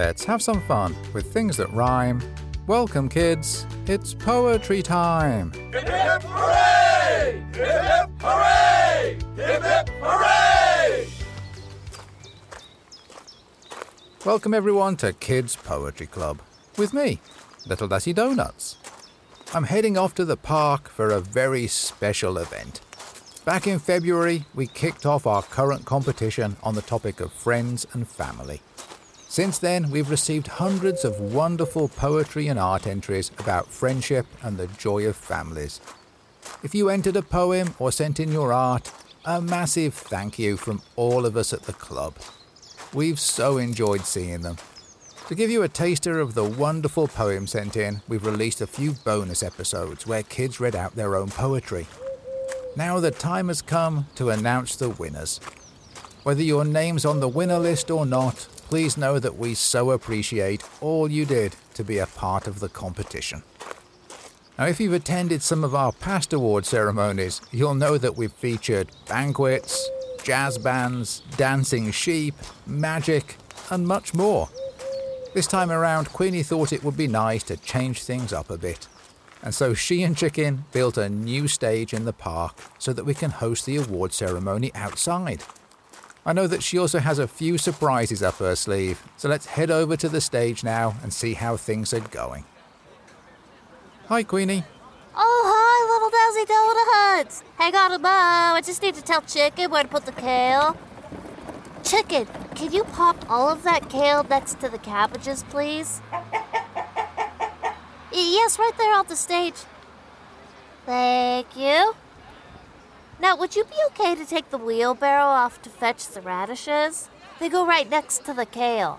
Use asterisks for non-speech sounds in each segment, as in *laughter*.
Let's have some fun with things that rhyme. Welcome, kids. It's poetry time. Hip hip hooray! Hip hip hooray! Hip hip hooray! Welcome, everyone, to Kids Poetry Club with me, Little Dazzy Donuts. I'm heading off to the park for a very special event. Back in February, we kicked off our current competition on the topic of friends and family. Since then, we've received hundreds of wonderful poetry and art entries about friendship and the joy of families. If you entered a poem or sent in your art, a massive thank you from all of us at the club. We've so enjoyed seeing them. To give you a taster of the wonderful poems sent in, we've released a few bonus episodes where kids read out their own poetry. Now the time has come to announce the winners. Whether your name's on the winner list or not, please know that we so appreciate all you did to be a part of the competition. Now, if you've attended some of our past award ceremonies, you'll know that we've featured banquets, jazz bands, dancing sheep, magic, and much more. This time around, Queenie thought it would be nice to change things up a bit. And so she and Chicken built a new stage in the park so that we can host the award ceremony outside. I know that she also has a few surprises up her sleeve, so let's head over to the stage now and see how things are going. Hi, Queenie. Oh, hi, little Dazzy Donuts. Hang on a mo. I just need to tell Chicken where to put the kale. Chicken, can you pop all of that kale next to the cabbages, please? Yes, right there on the stage. Thank you. Now, would you be okay to take the wheelbarrow off to fetch the radishes? They go right next to the kale.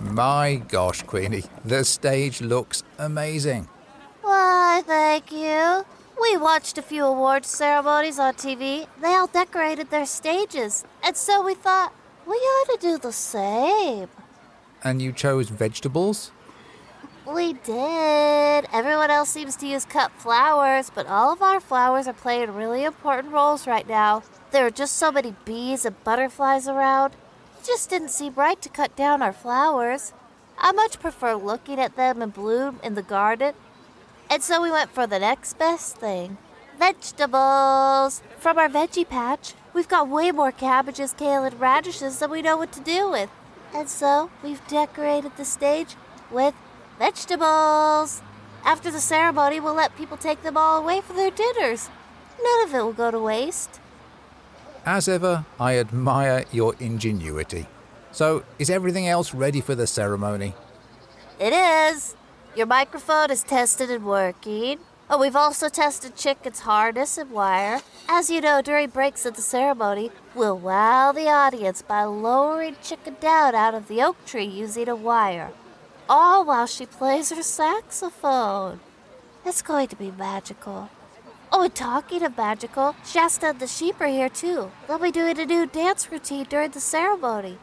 My gosh, Queenie, the stage looks amazing. Why, thank you. We watched a few awards ceremonies on TV. They all decorated their stages. And so we thought, we ought to do the same. And you chose vegetables? We did. Everyone else seems to use cut flowers, but all of our flowers are playing really important roles right now. There are just so many bees and butterflies around. It just didn't seem right to cut down our flowers. I much prefer looking at them in bloom in the garden. And so we went for the next best thing vegetables. From our veggie patch, we've got way more cabbages, kale, and radishes than we know what to do with. And so we've decorated the stage with vegetables. After the ceremony, we'll let people take them all away for their dinners. None of it will go to waste. As ever, I admire your ingenuity. So, is everything else ready for the ceremony? It is. Your microphone is tested and working. Oh, we've also tested Chicken's harness and wire. As you know, during breaks of the ceremony, we'll wow the audience by lowering Chicken down out of the oak tree using a wire all while she plays her saxophone. It's going to be magical. Oh, and talking of magical, Shasta and the sheep are here too. They'll be doing a new dance routine during the ceremony.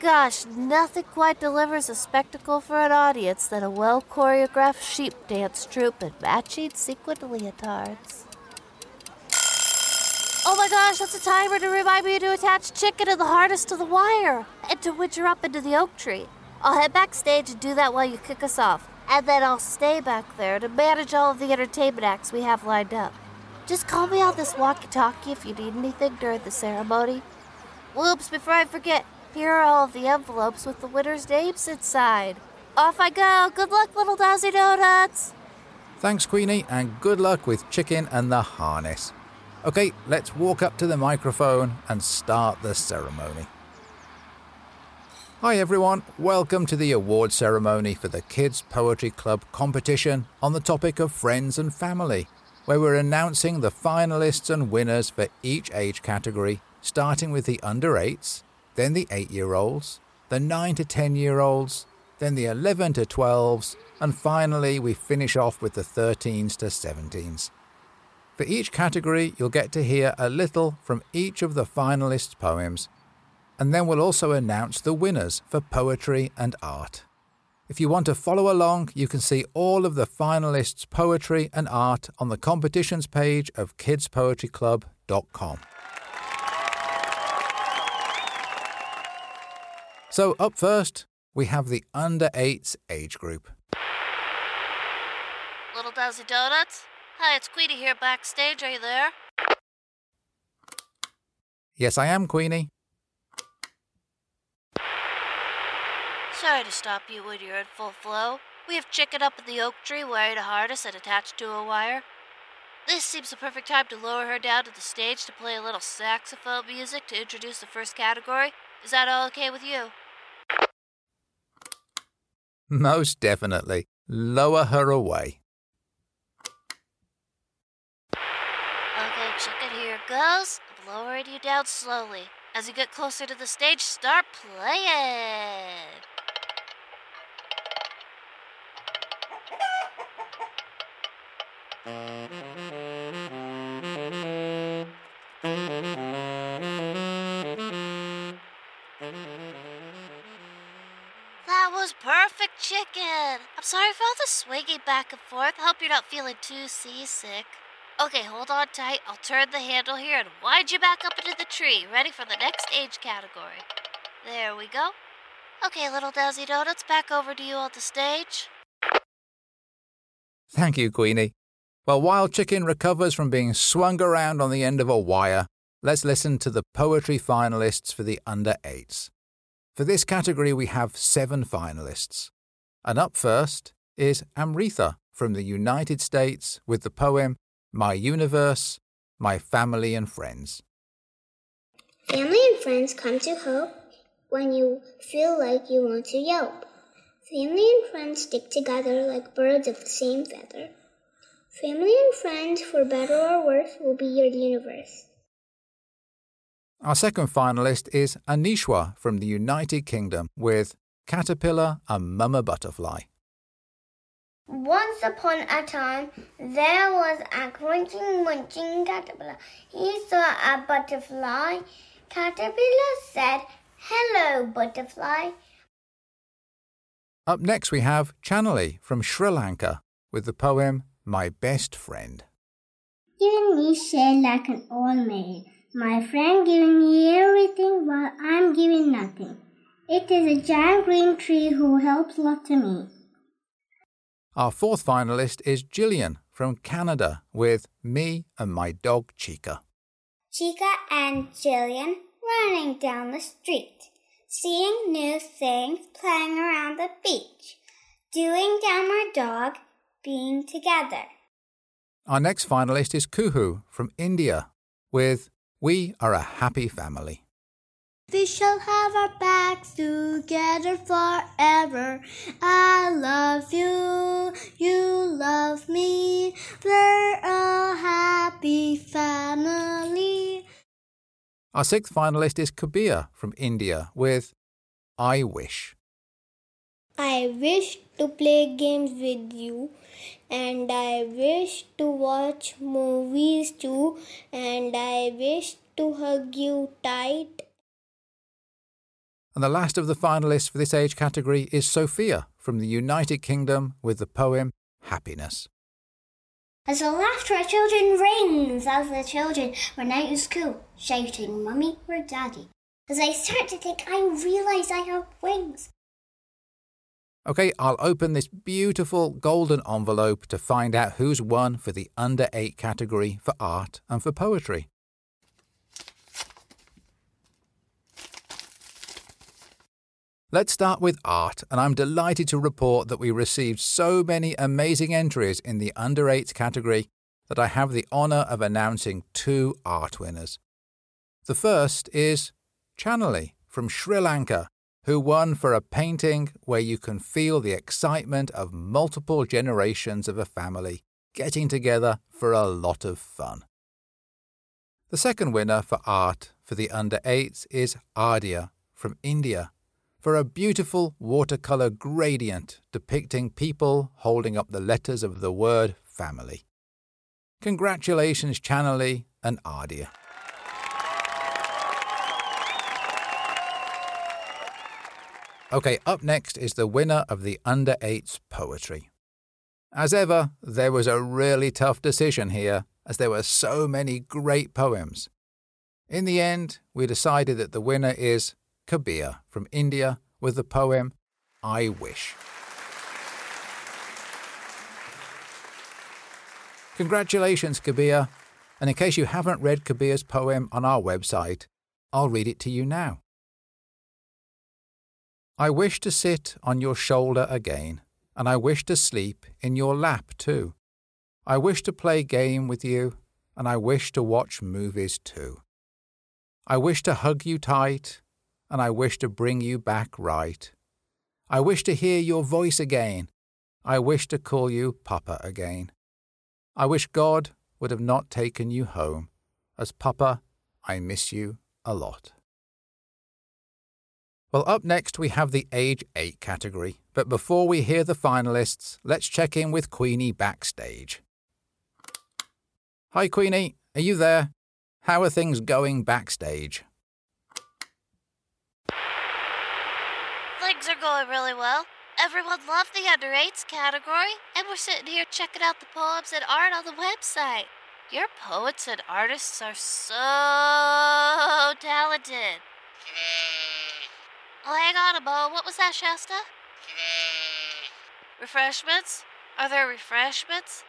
Gosh, nothing quite delivers a spectacle for an audience than a well choreographed sheep dance troupe and matching sequined leotards. Oh my gosh, that's a timer to remind me to attach chicken and the harness to the wire and to winch her up into the oak tree. I'll head backstage and do that while you kick us off. And then I'll stay back there to manage all of the entertainment acts we have lined up. Just call me on this walkie talkie if you need anything during the ceremony. Whoops, before I forget, here are all of the envelopes with the winners' names inside. Off I go. Good luck, little Dazzy Donuts. Thanks, Queenie, and good luck with Chicken and the harness. Okay, let's walk up to the microphone and start the ceremony. Hi everyone, welcome to the award ceremony for the Kids Poetry Club competition on the topic of friends and family, where we're announcing the finalists and winners for each age category, starting with the under 8s, then the 8 year olds, the 9 to 10 year olds, then the 11 to 12s, and finally we finish off with the 13s to 17s. For each category, you'll get to hear a little from each of the finalists' poems and then we'll also announce the winners for poetry and art. If you want to follow along, you can see all of the finalists' poetry and art on the competitions page of kidspoetryclub.com. So, up first, we have the under 8s age group. Little Dazzy Donuts? Hi, it's Queenie here backstage. Are you there? Yes, I am, Queenie. Sorry to stop you when you're in full flow. We have chicken up in the oak tree wearing a harness and attached to a wire. This seems the perfect time to lower her down to the stage to play a little saxophone music to introduce the first category. Is that all okay with you? Most definitely. Lower her away. Okay, chicken, here goes. I'm lowering you down slowly. As you get closer to the stage, start playing. That was perfect, chicken. I'm sorry for all the swinging back and forth. Hope you're not feeling too seasick. Okay, hold on tight. I'll turn the handle here and wind you back up into the tree, ready for the next age category. There we go. Okay, little Dazzy Donuts, back over to you on the stage. Thank you, Queenie. Well, while Chicken recovers from being swung around on the end of a wire, let's listen to the poetry finalists for the under 8s. For this category, we have seven finalists. And up first is Amritha from the United States with the poem My Universe, My Family and Friends. Family and friends come to help when you feel like you want to yelp. Family and friends stick together like birds of the same feather. Family and friends, for better or worse, will be your universe. Our second finalist is Anishwa from the United Kingdom with Caterpillar and Mama Butterfly. Once upon a time, there was a crunching, munching caterpillar. He saw a butterfly. Caterpillar said, Hello, butterfly. Up next, we have Chanali from Sri Lanka with the poem My Best Friend. Giving me shade like an old maid. My friend giving me everything while I'm giving nothing. It is a giant green tree who helps love to me. Our fourth finalist is Gillian from Canada with Me and My Dog Chica. Chica and Jillian running down the street, seeing new things, playing around the beach, doing down our dog, being together. Our next finalist is Kuhu from India with We Are a Happy Family. We shall have our backs together forever. I love you, you love me. We're a happy family. Our sixth finalist is Kabir from India with I Wish. I wish to play games with you, and I wish to watch movies too, and I wish to hug you tight. And the last of the finalists for this age category is Sophia from the United Kingdom with the poem Happiness. As the laughter of children rings as the children run out of school, shouting, Mummy or Daddy. As I start to think, I realize I have wings. Okay, I'll open this beautiful golden envelope to find out who's won for the under 8 category for art and for poetry. Let's start with art, and I'm delighted to report that we received so many amazing entries in the under 8 category that I have the honour of announcing two art winners. The first is Chanali from Sri Lanka, who won for a painting where you can feel the excitement of multiple generations of a family getting together for a lot of fun. The second winner for art for the under 8s is Ardia from India for a beautiful watercolour gradient depicting people holding up the letters of the word family. Congratulations, Chanali and Ardia. Okay, up next is the winner of the Under 8s poetry. As ever, there was a really tough decision here, as there were so many great poems. In the end, we decided that the winner is Kabir from India with the poem I Wish. Congratulations, Kabir. And in case you haven't read Kabir's poem on our website, I'll read it to you now. I wish to sit on your shoulder again, and I wish to sleep in your lap too. I wish to play game with you, and I wish to watch movies too. I wish to hug you tight, and I wish to bring you back right. I wish to hear your voice again. I wish to call you Papa again. I wish God would have not taken you home, as Papa, I miss you a lot. Well, up next we have the age 8 category, but before we hear the finalists, let's check in with Queenie backstage. Hi, Queenie, are you there? How are things going backstage? Things are going really well. Everyone loved the under eights category, and we're sitting here checking out the poems and art on the website. Your poets and artists are so talented. Oh, hang on a moment. What was that, Shasta? Refreshments? Are there refreshments?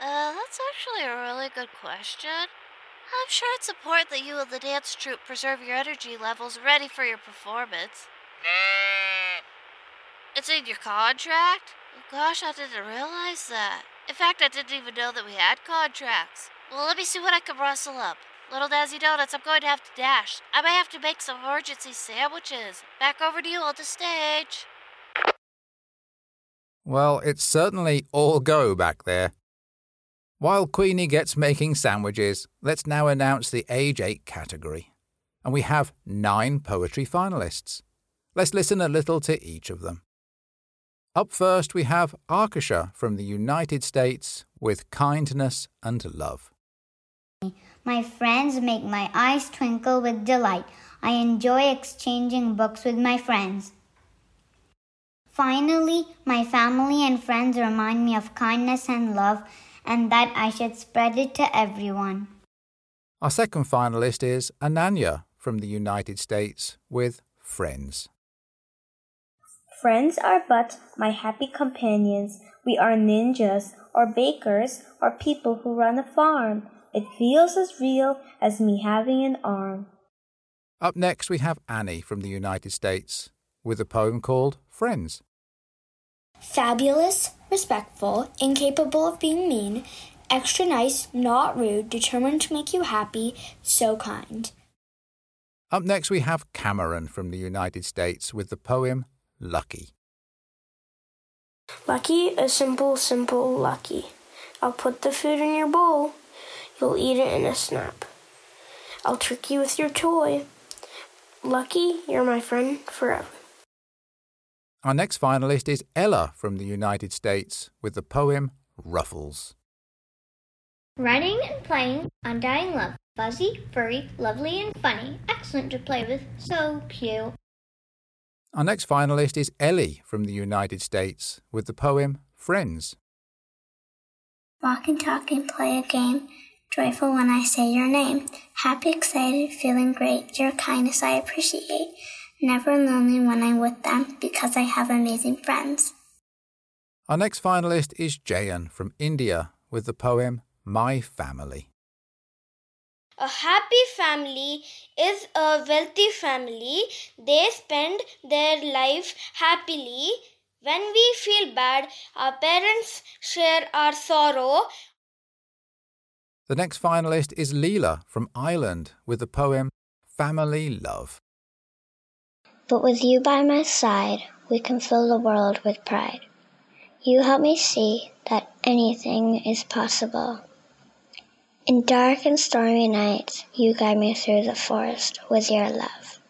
Uh, that's actually a really good question. I'm sure it's important that you and the dance troupe preserve your energy levels ready for your performance. It's in your contract? Gosh, I didn't realize that. In fact, I didn't even know that we had contracts. Well, let me see what I can rustle up. Little Dazzy Donuts, I'm going to have to dash. I may have to make some emergency sandwiches. Back over to you on the stage. Well, it's certainly all go back there. While Queenie gets making sandwiches, let's now announce the age 8 category. And we have nine poetry finalists. Let's listen a little to each of them. Up first, we have Arkasha from the United States with Kindness and Love. My friends make my eyes twinkle with delight. I enjoy exchanging books with my friends. Finally, my family and friends remind me of kindness and love and that I should spread it to everyone. Our second finalist is Ananya from the United States with Friends. Friends are but my happy companions. We are ninjas or bakers or people who run a farm. It feels as real as me having an arm. Up next, we have Annie from the United States with a poem called Friends. Fabulous, respectful, incapable of being mean, extra nice, not rude, determined to make you happy, so kind. Up next, we have Cameron from the United States with the poem Lucky. Lucky, a simple, simple lucky. I'll put the food in your bowl. You'll eat it in a snap. I'll trick you with your toy. Lucky, you're my friend forever. Our next finalist is Ella from the United States with the poem Ruffles. Running and playing, undying love. Fuzzy, furry, lovely, and funny. Excellent to play with. So cute. Our next finalist is Ellie from the United States with the poem Friends. Walk and talk and play a game. Joyful when I say your name. Happy, excited, feeling great. Your kindness I appreciate. Never lonely when I'm with them because I have amazing friends. Our next finalist is Jayan from India with the poem My Family. A happy family is a wealthy family. They spend their life happily. When we feel bad, our parents share our sorrow. The next finalist is Leela from Ireland with the poem Family Love. But with you by my side, we can fill the world with pride. You help me see that anything is possible. In dark and stormy nights, you guide me through the forest with your love.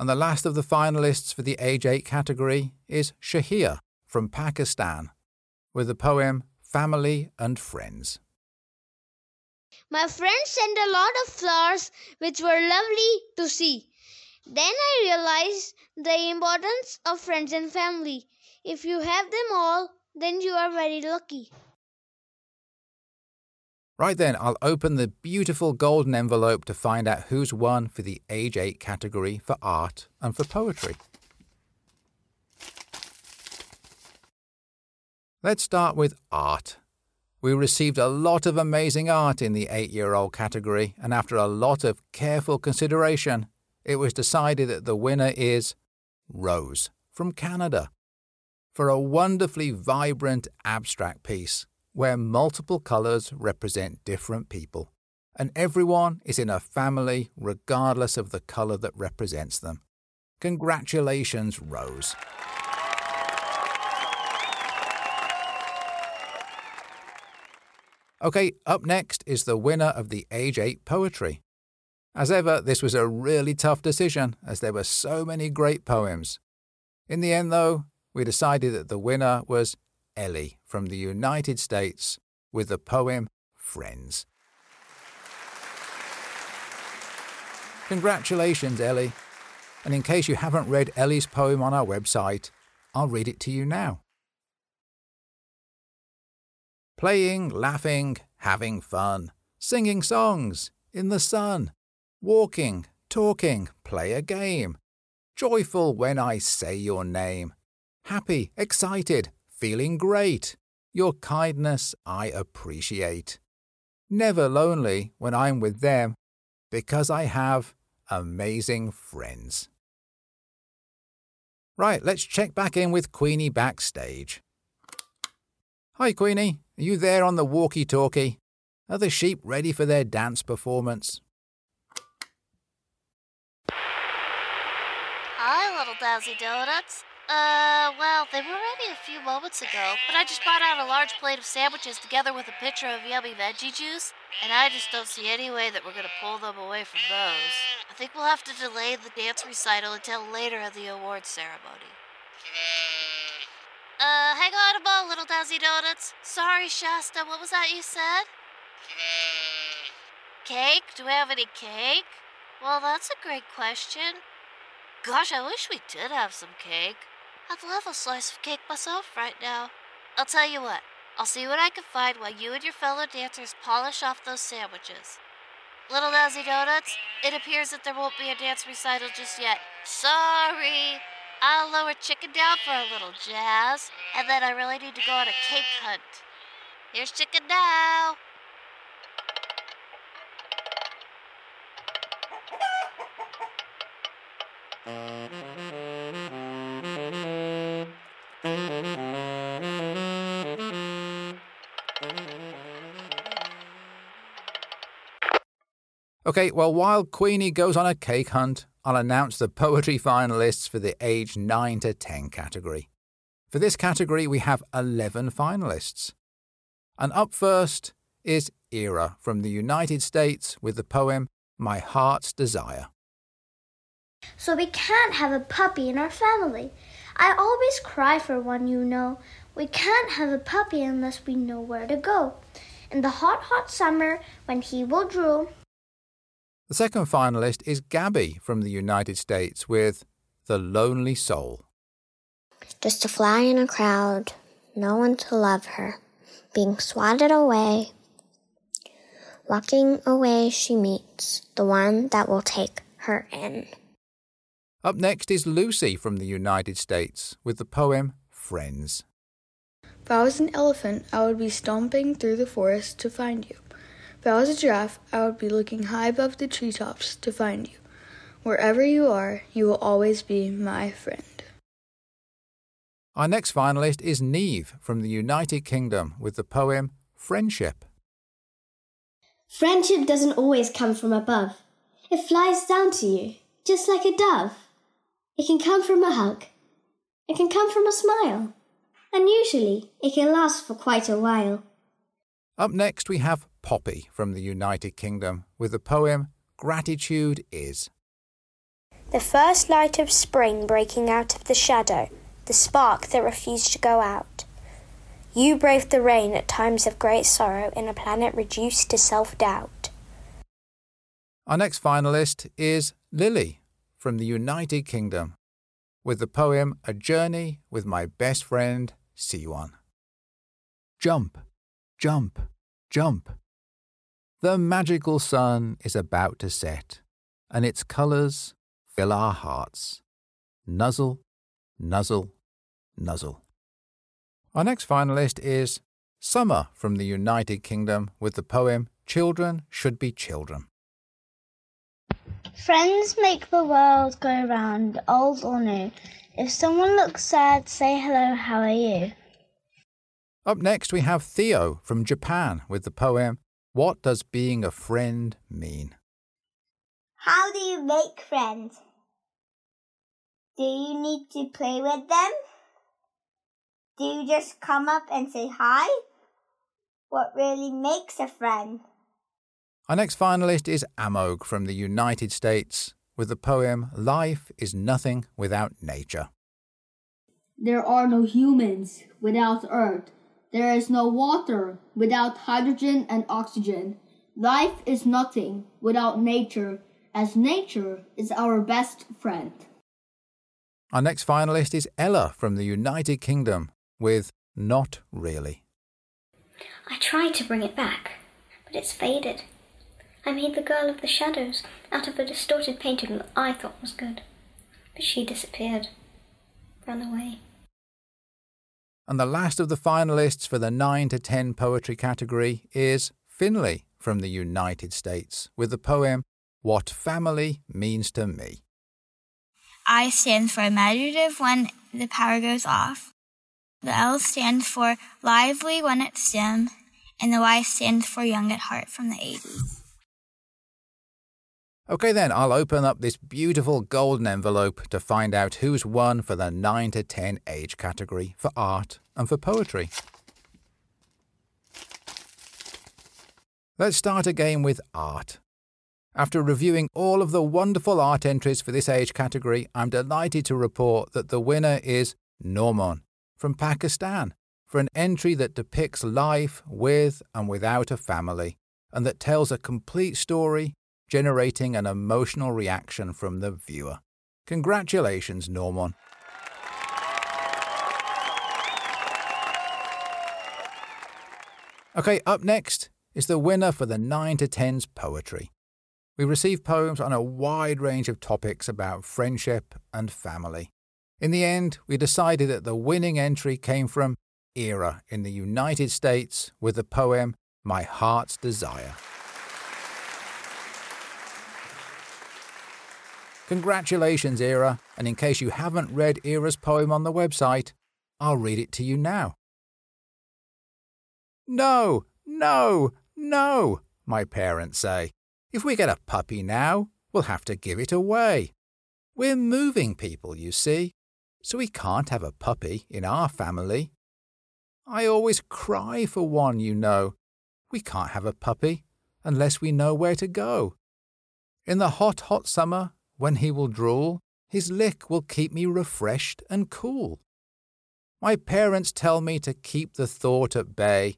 And the last of the finalists for the age 8 category is Shahir from Pakistan with the poem Family and Friends. My friend sent a lot of flowers, which were lovely to see. Then I realized the importance of friends and family. If you have them all, then you are very lucky. Right then, I'll open the beautiful golden envelope to find out who's won for the Age 8 category for art and for poetry. Let's start with art. We received a lot of amazing art in the eight year old category, and after a lot of careful consideration, it was decided that the winner is Rose from Canada for a wonderfully vibrant abstract piece where multiple colours represent different people, and everyone is in a family regardless of the colour that represents them. Congratulations, Rose. Okay, up next is the winner of the Age 8 Poetry. As ever, this was a really tough decision as there were so many great poems. In the end, though, we decided that the winner was Ellie from the United States with the poem Friends. Congratulations, Ellie. And in case you haven't read Ellie's poem on our website, I'll read it to you now. Playing, laughing, having fun, singing songs in the sun, walking, talking, play a game, joyful when I say your name, happy, excited, feeling great. Your kindness I appreciate. Never lonely when I'm with them because I have amazing friends. Right, let's check back in with Queenie backstage. Hi, Queenie. Are you there on the walkie talkie? Are the sheep ready for their dance performance? Hi, little Dazzy Donuts. Uh, well, they were ready a few moments ago, but I just brought out a large plate of sandwiches together with a pitcher of yummy veggie juice, and I just don't see any way that we're gonna pull them away from those. I think we'll have to delay the dance recital until later in the awards ceremony. Uh, hang on a moment, little Dazzy Donuts. Sorry, Shasta, what was that you said? Cake? Cake? Do we have any cake? Well, that's a great question. Gosh, I wish we did have some cake. I'd love a slice of cake myself right now. I'll tell you what, I'll see what I can find while you and your fellow dancers polish off those sandwiches. Little Dazzy Donuts, it appears that there won't be a dance recital just yet. Sorry. I'll lower chicken down for a little jazz, and then I really need to go on a cake hunt. Here's chicken now. Okay, well, while Queenie goes on a cake hunt, I'll announce the poetry finalists for the age 9 to 10 category. For this category, we have 11 finalists. And up first is Ira from the United States with the poem My Heart's Desire. So we can't have a puppy in our family. I always cry for one, you know. We can't have a puppy unless we know where to go. In the hot, hot summer, when he will drool, The second finalist is Gabby from the United States with The Lonely Soul. Just a fly in a crowd, no one to love her, being swatted away. Walking away, she meets the one that will take her in. Up next is Lucy from the United States with the poem Friends. If I was an elephant, I would be stomping through the forest to find you. If I was a giraffe, I would be looking high above the treetops to find you. Wherever you are, you will always be my friend. Our next finalist is Neve from the United Kingdom with the poem Friendship. Friendship doesn't always come from above. It flies down to you, just like a dove. It can come from a hug. It can come from a smile. And usually, it can last for quite a while. Up next, we have Poppy from the United Kingdom with the poem Gratitude Is. The first light of spring breaking out of the shadow, the spark that refused to go out. You braved the rain at times of great sorrow in a planet reduced to self doubt. Our next finalist is Lily from the United Kingdom with the poem A Journey with My Best Friend Siwan. Jump, jump, jump. The magical sun is about to set, and its colours fill our hearts. Nuzzle, nuzzle, nuzzle. Our next finalist is Summer from the United Kingdom with the poem Children Should Be Children. Friends make the world go round, old or new. If someone looks sad, say hello, how are you? Up next, we have Theo from Japan with the poem What Does Being a Friend Mean? How do you make friends? Do you need to play with them? Do you just come up and say hi? What really makes a friend? Our next finalist is Amog from the United States with the poem Life is Nothing Without Nature. There are no humans without earth. There is no water without hydrogen and oxygen. Life is nothing without nature, as nature is our best friend. Our next finalist is Ella from the United Kingdom with Not Really. I tried to bring it back, but it's faded. I made the girl of the shadows out of a distorted painting that I thought was good. But she disappeared, ran away. And the last of the finalists for the 9 to 10 poetry category is Finley from the United States with the poem What Family Means to Me. I stand for imaginative when the power goes off. The L stands for lively when it's dim, and the Y stands for young at heart from the 80s. Okay, then, I'll open up this beautiful golden envelope to find out who's won for the 9 to 10 age category for art and for poetry. Let's start again with art. After reviewing all of the wonderful art entries for this age category, I'm delighted to report that the winner is Norman from Pakistan for an entry that depicts life with and without a family and that tells a complete story generating an emotional reaction from the viewer. Congratulations, Norman. Okay, up next is the winner for the 9 to 10's poetry. We received poems on a wide range of topics about friendship and family. In the end, we decided that the winning entry came from Era in the United States with the poem My Heart's Desire. Congratulations, Era, and in case you haven't read Era's poem on the website, I'll read it to you now. No, no, no, my parents say. If we get a puppy now, we'll have to give it away. We're moving people, you see, so we can't have a puppy in our family. I always cry for one, you know. We can't have a puppy unless we know where to go. In the hot, hot summer, when he will drool, his lick will keep me refreshed and cool. My parents tell me to keep the thought at bay.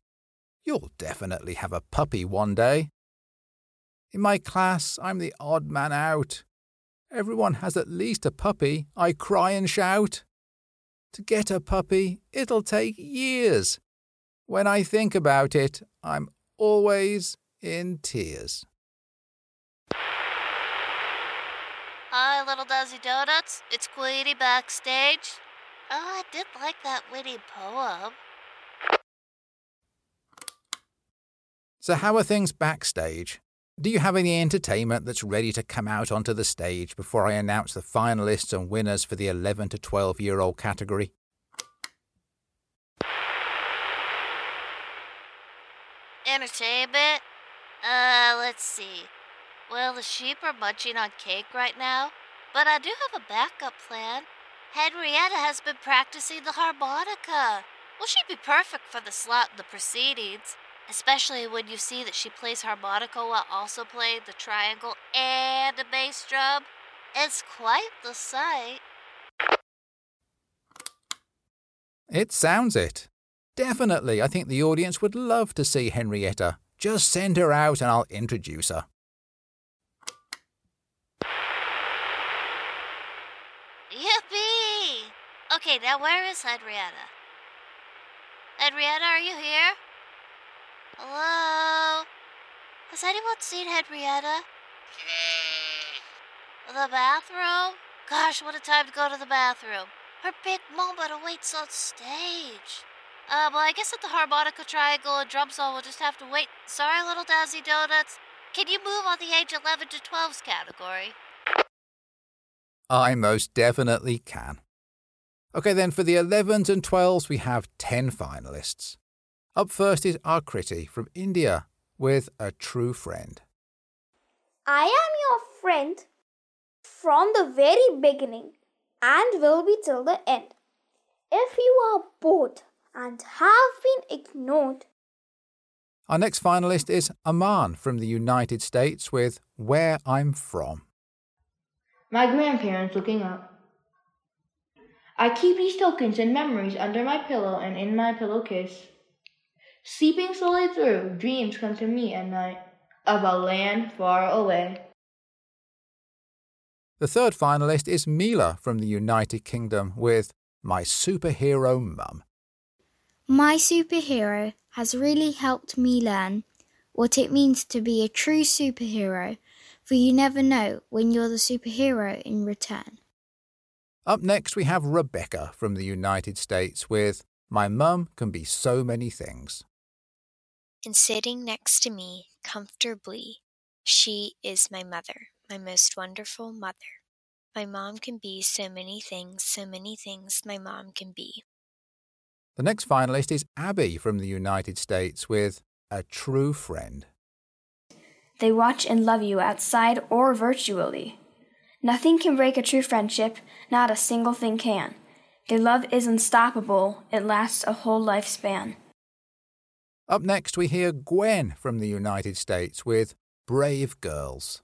You'll definitely have a puppy one day. In my class, I'm the odd man out. Everyone has at least a puppy, I cry and shout. To get a puppy, it'll take years. When I think about it, I'm always in tears. Hi, little Dazzy Donuts. It's Queenie backstage. Oh, I did like that witty poem. So, how are things backstage? Do you have any entertainment that's ready to come out onto the stage before I announce the finalists and winners for the 11 to 12 year old category? Entertainment? Uh, let's see. Well, the sheep are munching on cake right now, but I do have a backup plan. Henrietta has been practicing the harmonica. Well, she'd be perfect for the slot in the proceedings, especially when you see that she plays harmonica while also playing the triangle and a bass drum. It's quite the sight. It sounds it. Definitely, I think the audience would love to see Henrietta. Just send her out and I'll introduce her. Yippee! Okay, now where is Henrietta? Henrietta, are you here? Hello? Has anyone seen Henrietta? The bathroom? Gosh, what a time to go to the bathroom. Her big moment awaits on stage. Uh, well, I guess at the harmonica triangle and drum solo, we'll just have to wait. Sorry, little Dazzy Donuts. Can you move on the age 11 to 12s category? I most definitely can. Okay, then for the 11s and 12s, we have 10 finalists. Up first is Akriti from India with A True Friend. I am your friend from the very beginning and will be till the end. If you are bored and have been ignored, Our next finalist is Aman from the United States with Where I'm From. My grandparents looking up. I keep these tokens and memories under my pillow and in my pillowcase. Sleeping slowly through, dreams come to me at night of a land far away. The third finalist is Mila from the United Kingdom with My Superhero Mum. My superhero has really helped me learn what it means to be a true superhero, for you never know when you're the superhero in return. Up next, we have Rebecca from the United States with My Mum Can Be So Many Things. And sitting next to me comfortably, she is my mother, my most wonderful mother. My mom can be so many things, so many things my mom can be. The next finalist is Abby from the United States with A True Friend. They watch and love you outside or virtually. Nothing can break a true friendship, not a single thing can. Their love is unstoppable, it lasts a whole lifespan. Up next, we hear Gwen from the United States with Brave Girls.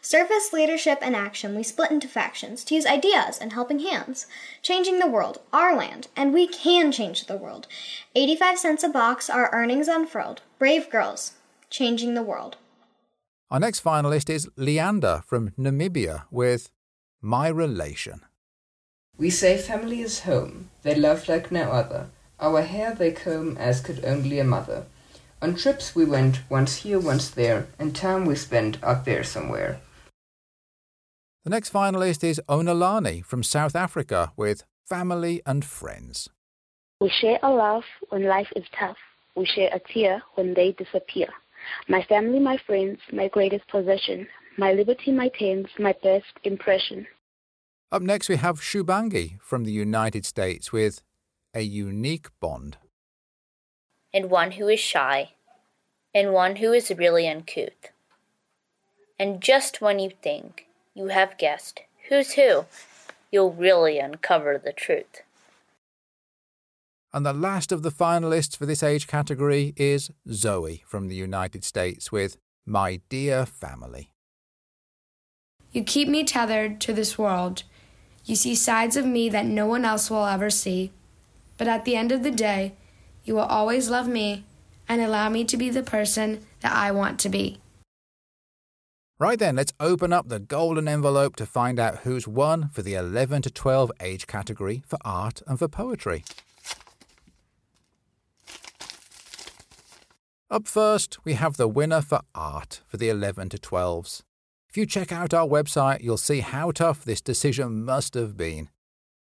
Service, leadership and action, we split into factions to use ideas and helping hands. Changing the world, our land, and we can change the world. 85 cents a box, our earnings unfurled. Brave girls, changing the world. Our next finalist is Leander from Namibia with My Relation. We say family is home, they love like no other. Our hair they comb as could only a mother. On trips we went, once here, once there, and time we spent out there somewhere. The next finalist is Onalani from South Africa with Family and Friends. We share a laugh when life is tough. We share a tear when they disappear. My family, my friends, my greatest possession. My liberty, my tens, my best impression. Up next, we have Shubangi from the United States with A Unique Bond. and one who is shy, and one who is really uncouth. And just when you think you have guessed who's who, you'll really uncover the truth. And the last of the finalists for this age category is Zoe from the United States with My Dear Family. You keep me tethered to this world. You see sides of me that no one else will ever see. But at the end of the day, you will always love me and allow me to be the person that I want to be. Right then, let's open up the golden envelope to find out who's won for the 11 to 12 age category for art and for poetry. Up first, we have the winner for art for the 11 to 12s. If you check out our website, you'll see how tough this decision must have been.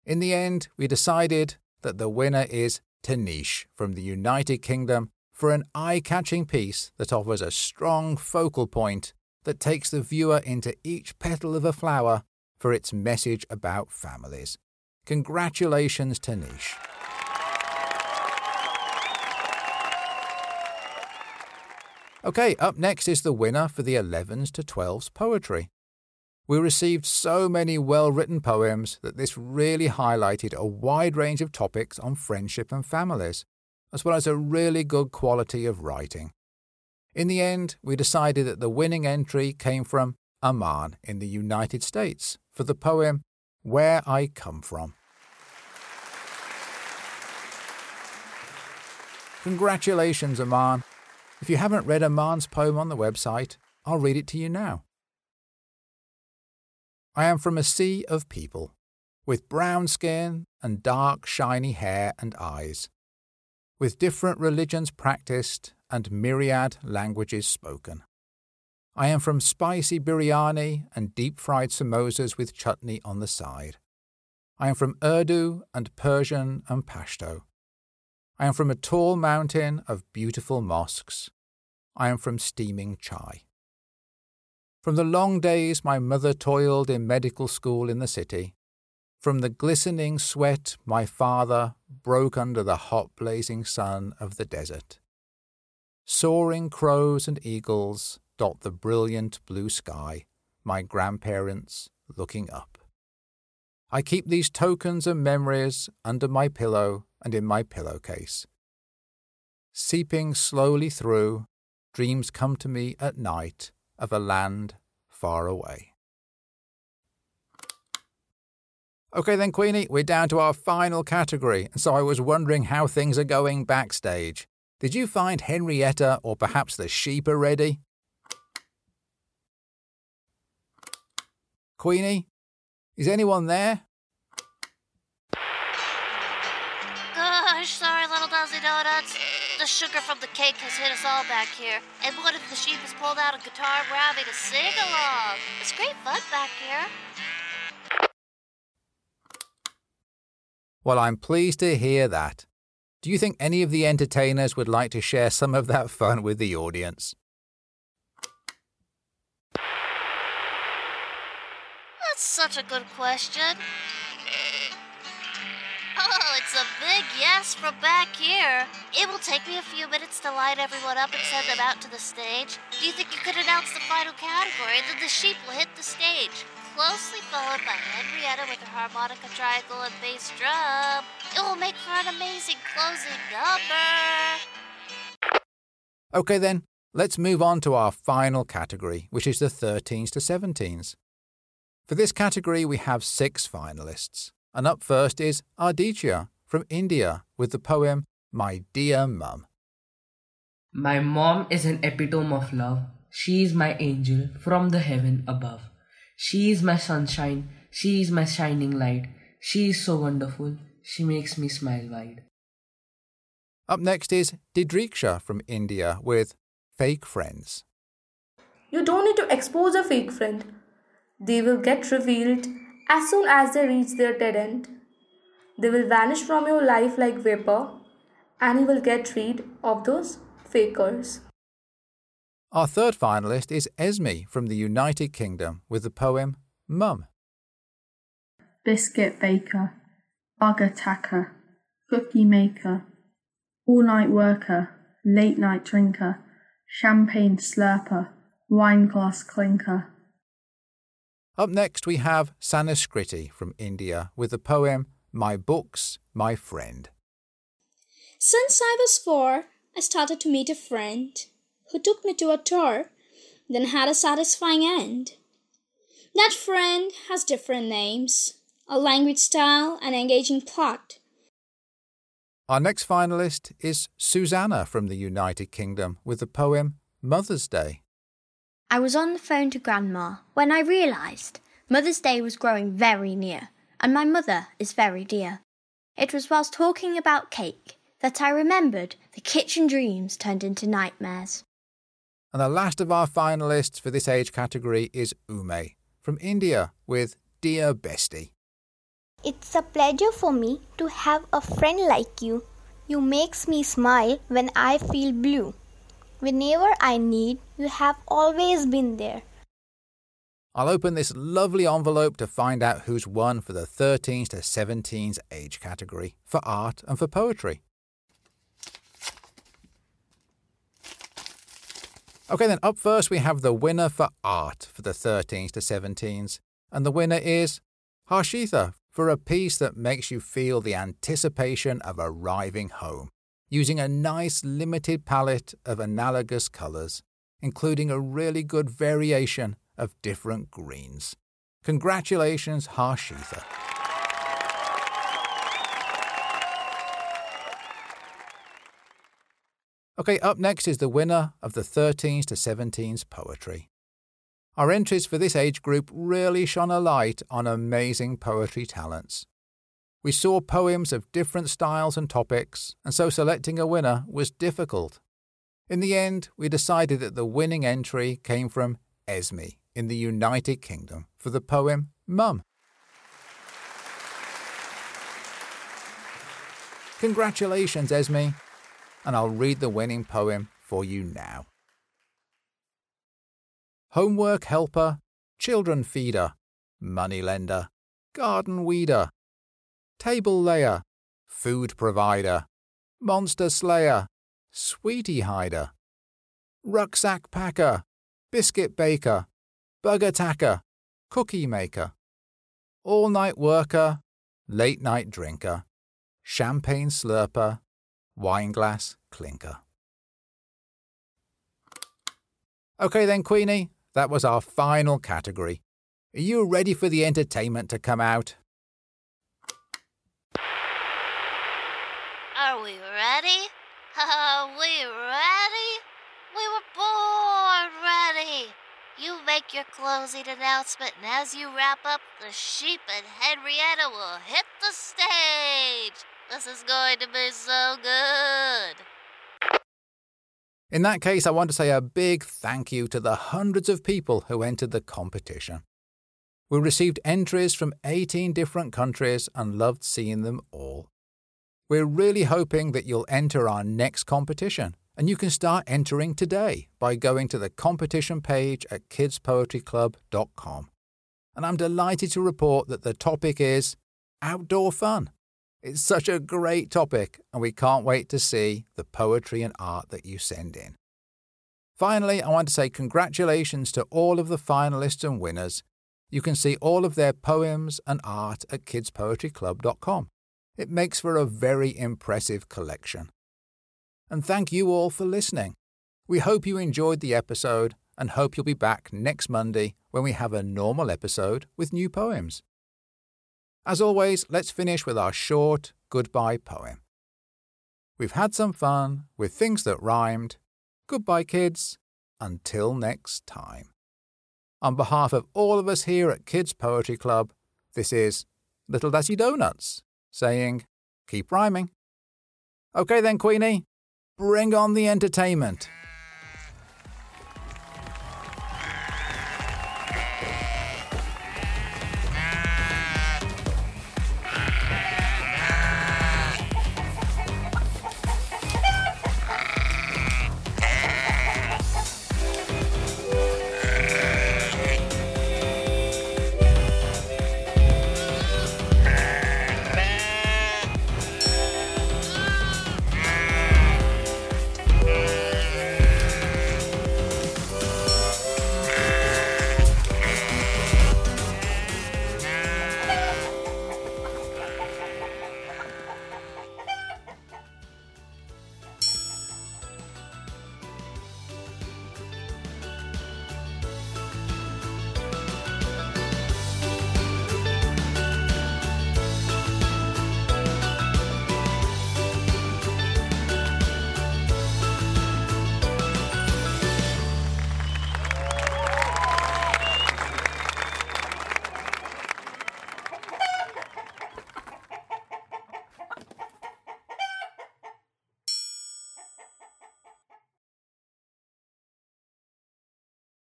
In the end, we decided that the winner is Tanish from the United Kingdom for an eye catching piece that offers a strong focal point that takes the viewer into each petal of a flower for its message about families. Congratulations, Tanish. Okay, up next is the winner for the 11s to 12s poetry. We received so many well written poems that this really highlighted a wide range of topics on friendship and families, as well as a really good quality of writing. In the end, we decided that the winning entry came from Aman in the United States for the poem Where I Come From. Congratulations, Aman. If you haven't read Aman's poem on the website, I'll read it to you now. I am from a sea of people, with brown skin and dark, shiny hair and eyes, with different religions practiced and myriad languages spoken. I am from spicy biryani and deep fried samosas with chutney on the side. I am from Urdu and Persian and Pashto. I am from a tall mountain of beautiful mosques. I am from steaming chai. From the long days my mother toiled in medical school in the city, from the glistening sweat my father broke under the hot blazing sun of the desert. Soaring crows and eagles dot the brilliant blue sky, my grandparents looking up. I keep these tokens and memories under my pillow and in my pillowcase. Seeping slowly through, dreams come to me at night of a land far away. Okay, then, Queenie, we're down to our final category, and so I was wondering how things are going backstage. Did you find Henrietta or perhaps the sheep are ready? Queenie? Is anyone there? The sugar from the cake has hit us all back here. And what if the sheep has pulled out a guitar and we're having a sing along? It's great fun back here. Well, I'm pleased to hear that. Do you think any of the entertainers would like to share some of that fun with the audience? That's such a good question. Oh, *laughs* it's a big yes from back here. It will take me a few minutes to line everyone up and send them out to the stage. Do you think you could announce the final category then the sheep will hit the stage? Closely followed by Henrietta with her harmonica triangle and bass drum. It will make for an amazing closing number. Okay, then, let's move on to our final category, which is the 13s to 17s. For this category, we have six finalists. And up first is Arditya from India with the poem My Dear Mum. My mom is an epitome of love. She is my angel from the heaven above. She is my sunshine. She is my shining light. She is so wonderful. She makes me smile wide. Up next is Didriksha from India with Fake Friends. You don't need to expose a fake friend. They will get revealed as soon as they reach their dead end. They will vanish from your life like vapor, and you will get rid of those fakers. Our third finalist is Esme from the United Kingdom with the poem Mum. Biscuit baker, bugger tacker, cookie maker, all night worker, late night drinker, champagne slurper, wine glass clinker. Up next, we have Sanskriti from India with the poem My Books, My Friend. Since I was four, I started to meet a friend who took me to a tour, then had a satisfying end. That friend has different names, a language style, and engaging plot. Our next finalist is Susanna from the United Kingdom with the poem Mother's Day. I was on the phone to Grandma when I realised Mother's Day was growing very near, and my mother is very dear. It was whilst talking about cake that I remembered the kitchen dreams turned into nightmares. And the last of our finalists for this age category is Ume from India with Dear Bestie. It's a pleasure for me to have a friend like you. You makes me smile when I feel blue. Whenever I need, you have always been there. I'll open this lovely envelope to find out who's won for the 13s to 17s age category for art and for poetry. Okay, then up first we have the winner for art for the 13s to 17s, and the winner is Harshitha for a piece that makes you feel the anticipation of arriving home, using a nice limited palette of analogous colours, including a really good variation of different greens. Congratulations, Harshitha. Okay, up next is the winner of the 13s to 17s poetry. Our entries for this age group really shone a light on amazing poetry talents. We saw poems of different styles and topics, and so selecting a winner was difficult. In the end, we decided that the winning entry came from Esme in the United Kingdom for the poem Mum. Congratulations, Esme. And I'll read the winning poem for you now. Homework helper, children feeder, money lender, garden weeder, table layer, food provider, monster slayer, sweetie hider, rucksack packer, biscuit baker, bug attacker, cookie maker, all night worker, late night drinker, champagne slurper, wineglass clinker. Okay then, Queenie, that was our final category. Are you ready for the entertainment to come out? Are we ready? Are *laughs* we ready? We were born ready. You make your closing announcement, and as you wrap up, the sheep and Henrietta will hit the stage. This is going to be so good. In that case, I want to say a big thank you to the hundreds of people who entered the competition. We received entries from 18 different countries and loved seeing them all. We're really hoping that you'll enter our next competition, and you can start entering today by going to the competition page at kidspoetryclub.com. And I'm delighted to report that the topic is outdoor fun. It's such a great topic, and we can't wait to see the poetry and art that you send in. Finally, I want to say congratulations to all of the finalists and winners. You can see all of their poems and art at kidspoetryclub.com. It makes for a very impressive collection. And thank you all for listening. We hope you enjoyed the episode and hope you'll be back next Monday when we have a normal episode with new poems. As always, let's finish with our short goodbye poem. We've had some fun with things that rhymed. Goodbye, kids. Until next time. On behalf of all of us here at Kids Poetry Club, this is Little Dazzy Donuts saying, keep rhyming. Okay then, Queenie, bring on the entertainment.